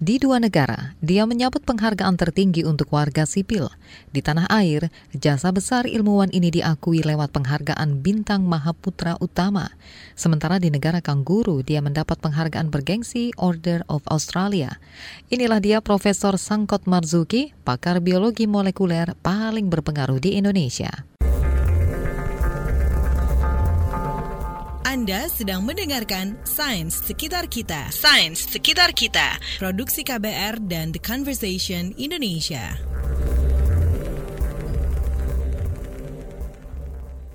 Di dua negara, dia menyabut penghargaan tertinggi untuk warga sipil. Di tanah air, jasa besar ilmuwan ini diakui lewat penghargaan Bintang Mahaputra Utama. Sementara di negara Kangguru, dia mendapat penghargaan bergengsi Order of Australia. Inilah dia Profesor Sangkot Marzuki, pakar biologi molekuler paling berpengaruh di Indonesia. Anda sedang mendengarkan Sains Sekitar Kita. Sains Sekitar Kita. Produksi KBR dan The Conversation Indonesia.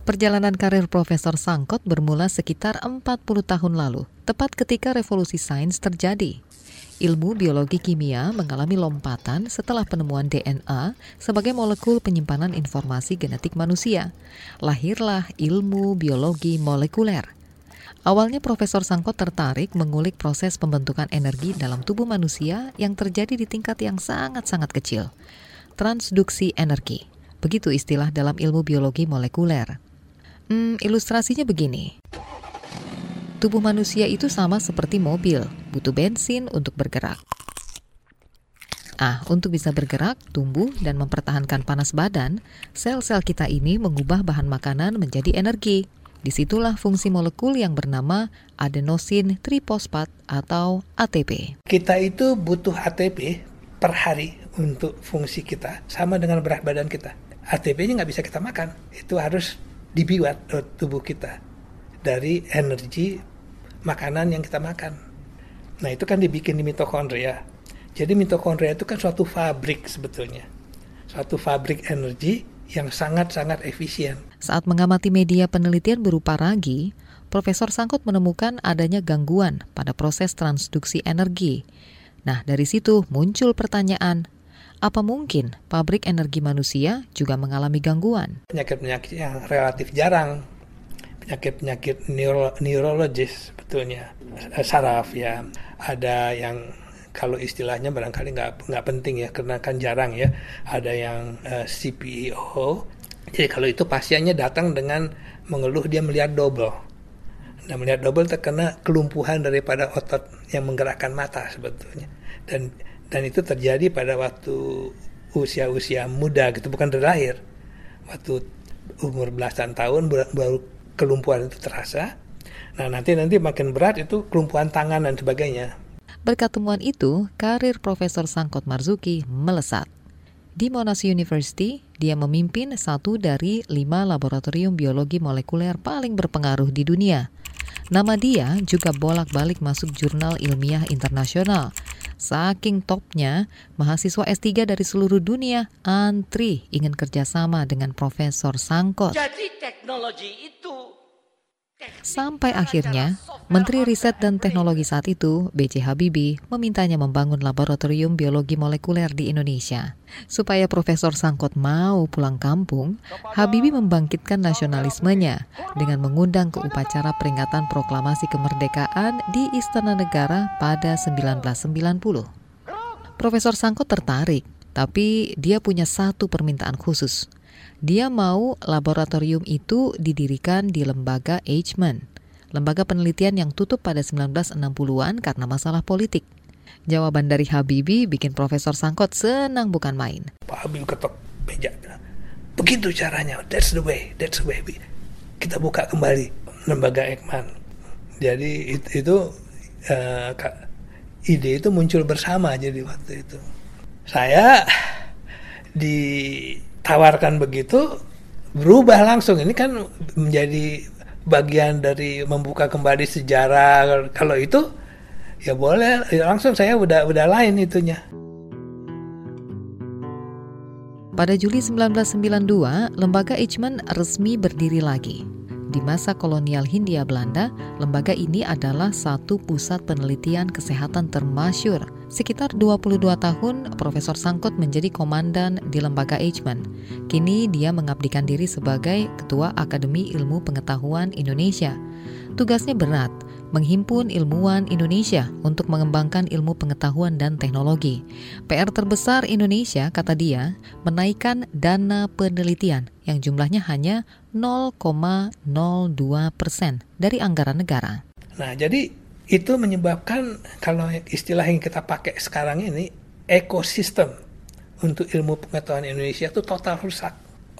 Perjalanan karir Profesor Sangkot bermula sekitar 40 tahun lalu, tepat ketika revolusi sains terjadi. Ilmu biologi kimia mengalami lompatan setelah penemuan DNA sebagai molekul penyimpanan informasi genetik manusia. Lahirlah ilmu biologi molekuler. Awalnya Profesor Sangkot tertarik mengulik proses pembentukan energi dalam tubuh manusia yang terjadi di tingkat yang sangat-sangat kecil. Transduksi energi. Begitu istilah dalam ilmu biologi molekuler. Hmm, ilustrasinya begini. Tubuh manusia itu sama seperti mobil, butuh bensin untuk bergerak. Ah, untuk bisa bergerak, tumbuh, dan mempertahankan panas badan, sel-sel kita ini mengubah bahan makanan menjadi energi. Di situlah fungsi molekul yang bernama adenosin trifosfat atau ATP. Kita itu butuh ATP per hari untuk fungsi kita, sama dengan berat badan kita. ATP-nya nggak bisa kita makan, itu harus dibuat tubuh kita dari energi makanan yang kita makan. Nah itu kan dibikin di mitokondria. Jadi mitokondria itu kan suatu fabrik sebetulnya, suatu fabrik energi yang sangat-sangat efisien. Saat mengamati media penelitian berupa ragi, Profesor Sangkut menemukan adanya gangguan pada proses transduksi energi. Nah, dari situ muncul pertanyaan, apa mungkin pabrik energi manusia juga mengalami gangguan? Penyakit-penyakit yang relatif jarang, penyakit-penyakit neuro neurologis sebetulnya, saraf ya, ada yang kalau istilahnya barangkali nggak nggak penting ya karena kan jarang ya ada yang uh, eh, CPEO jadi kalau itu pasiennya datang dengan mengeluh dia melihat double. Dan melihat double terkena kelumpuhan daripada otot yang menggerakkan mata sebetulnya. Dan dan itu terjadi pada waktu usia-usia muda gitu bukan dari waktu umur belasan tahun baru kelumpuhan itu terasa. Nah nanti nanti makin berat itu kelumpuhan tangan dan sebagainya Berkat temuan itu, karir Profesor Sangkot Marzuki melesat. Di Monash University, dia memimpin satu dari lima laboratorium biologi molekuler paling berpengaruh di dunia. Nama dia juga bolak-balik masuk jurnal ilmiah internasional. Saking topnya, mahasiswa S3 dari seluruh dunia antri ingin kerjasama dengan Profesor Sangkot. Jadi teknologi itu Sampai akhirnya, Menteri Riset dan Teknologi saat itu, B.J. Habibie, memintanya membangun laboratorium biologi molekuler di Indonesia. Supaya Profesor Sangkot mau pulang kampung, Habibie membangkitkan nasionalismenya dengan mengundang ke upacara peringatan proklamasi kemerdekaan di Istana Negara pada 1990. Profesor Sangkot tertarik, tapi dia punya satu permintaan khusus – dia mau laboratorium itu didirikan di lembaga Eichmann, lembaga penelitian yang tutup pada 1960-an karena masalah politik. Jawaban dari Habibie bikin Profesor Sangkot senang bukan main. Pak Habibie ketok meja bilang, begitu caranya, that's the way, that's the way. Kita buka kembali lembaga Eichmann. Jadi itu, itu uh, ide itu muncul bersama jadi waktu itu. Saya di tawarkan begitu berubah langsung. Ini kan menjadi bagian dari membuka kembali sejarah. Kalau itu ya boleh. Ya langsung saya udah udah lain itunya. Pada Juli 1992 lembaga Eichmann resmi berdiri lagi. Di masa kolonial Hindia Belanda, lembaga ini adalah satu pusat penelitian kesehatan termasyur. Sekitar 22 tahun, Profesor Sangkut menjadi komandan di lembaga Eichmann. Kini dia mengabdikan diri sebagai Ketua Akademi Ilmu Pengetahuan Indonesia. Tugasnya berat, menghimpun ilmuwan Indonesia untuk mengembangkan ilmu pengetahuan dan teknologi. PR terbesar Indonesia, kata dia, menaikkan dana penelitian yang jumlahnya hanya 0,02 persen dari anggaran negara. Nah, jadi itu menyebabkan kalau istilah yang kita pakai sekarang ini ekosistem untuk ilmu pengetahuan Indonesia itu total rusak.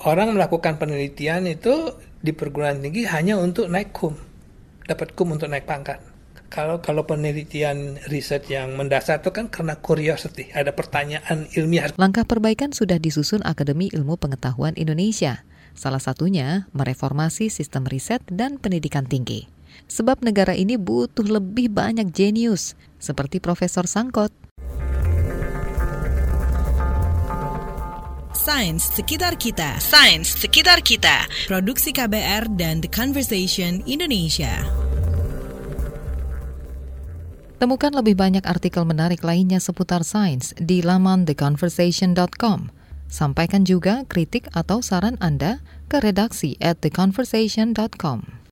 Orang melakukan penelitian itu di perguruan tinggi hanya untuk naik kum, dapat kum untuk naik pangkat. Kalau kalau penelitian riset yang mendasar itu kan karena curiosity, ada pertanyaan ilmiah. Langkah perbaikan sudah disusun Akademi Ilmu Pengetahuan Indonesia. Salah satunya mereformasi sistem riset dan pendidikan tinggi. Sebab negara ini butuh lebih banyak jenius, seperti Profesor Sangkot. Sains sekitar kita. Sains sekitar kita. Produksi KBR dan The Conversation Indonesia. Temukan lebih banyak artikel menarik lainnya seputar sains di laman theconversation.com. Sampaikan juga kritik atau saran Anda ke redaksi at theconversation.com.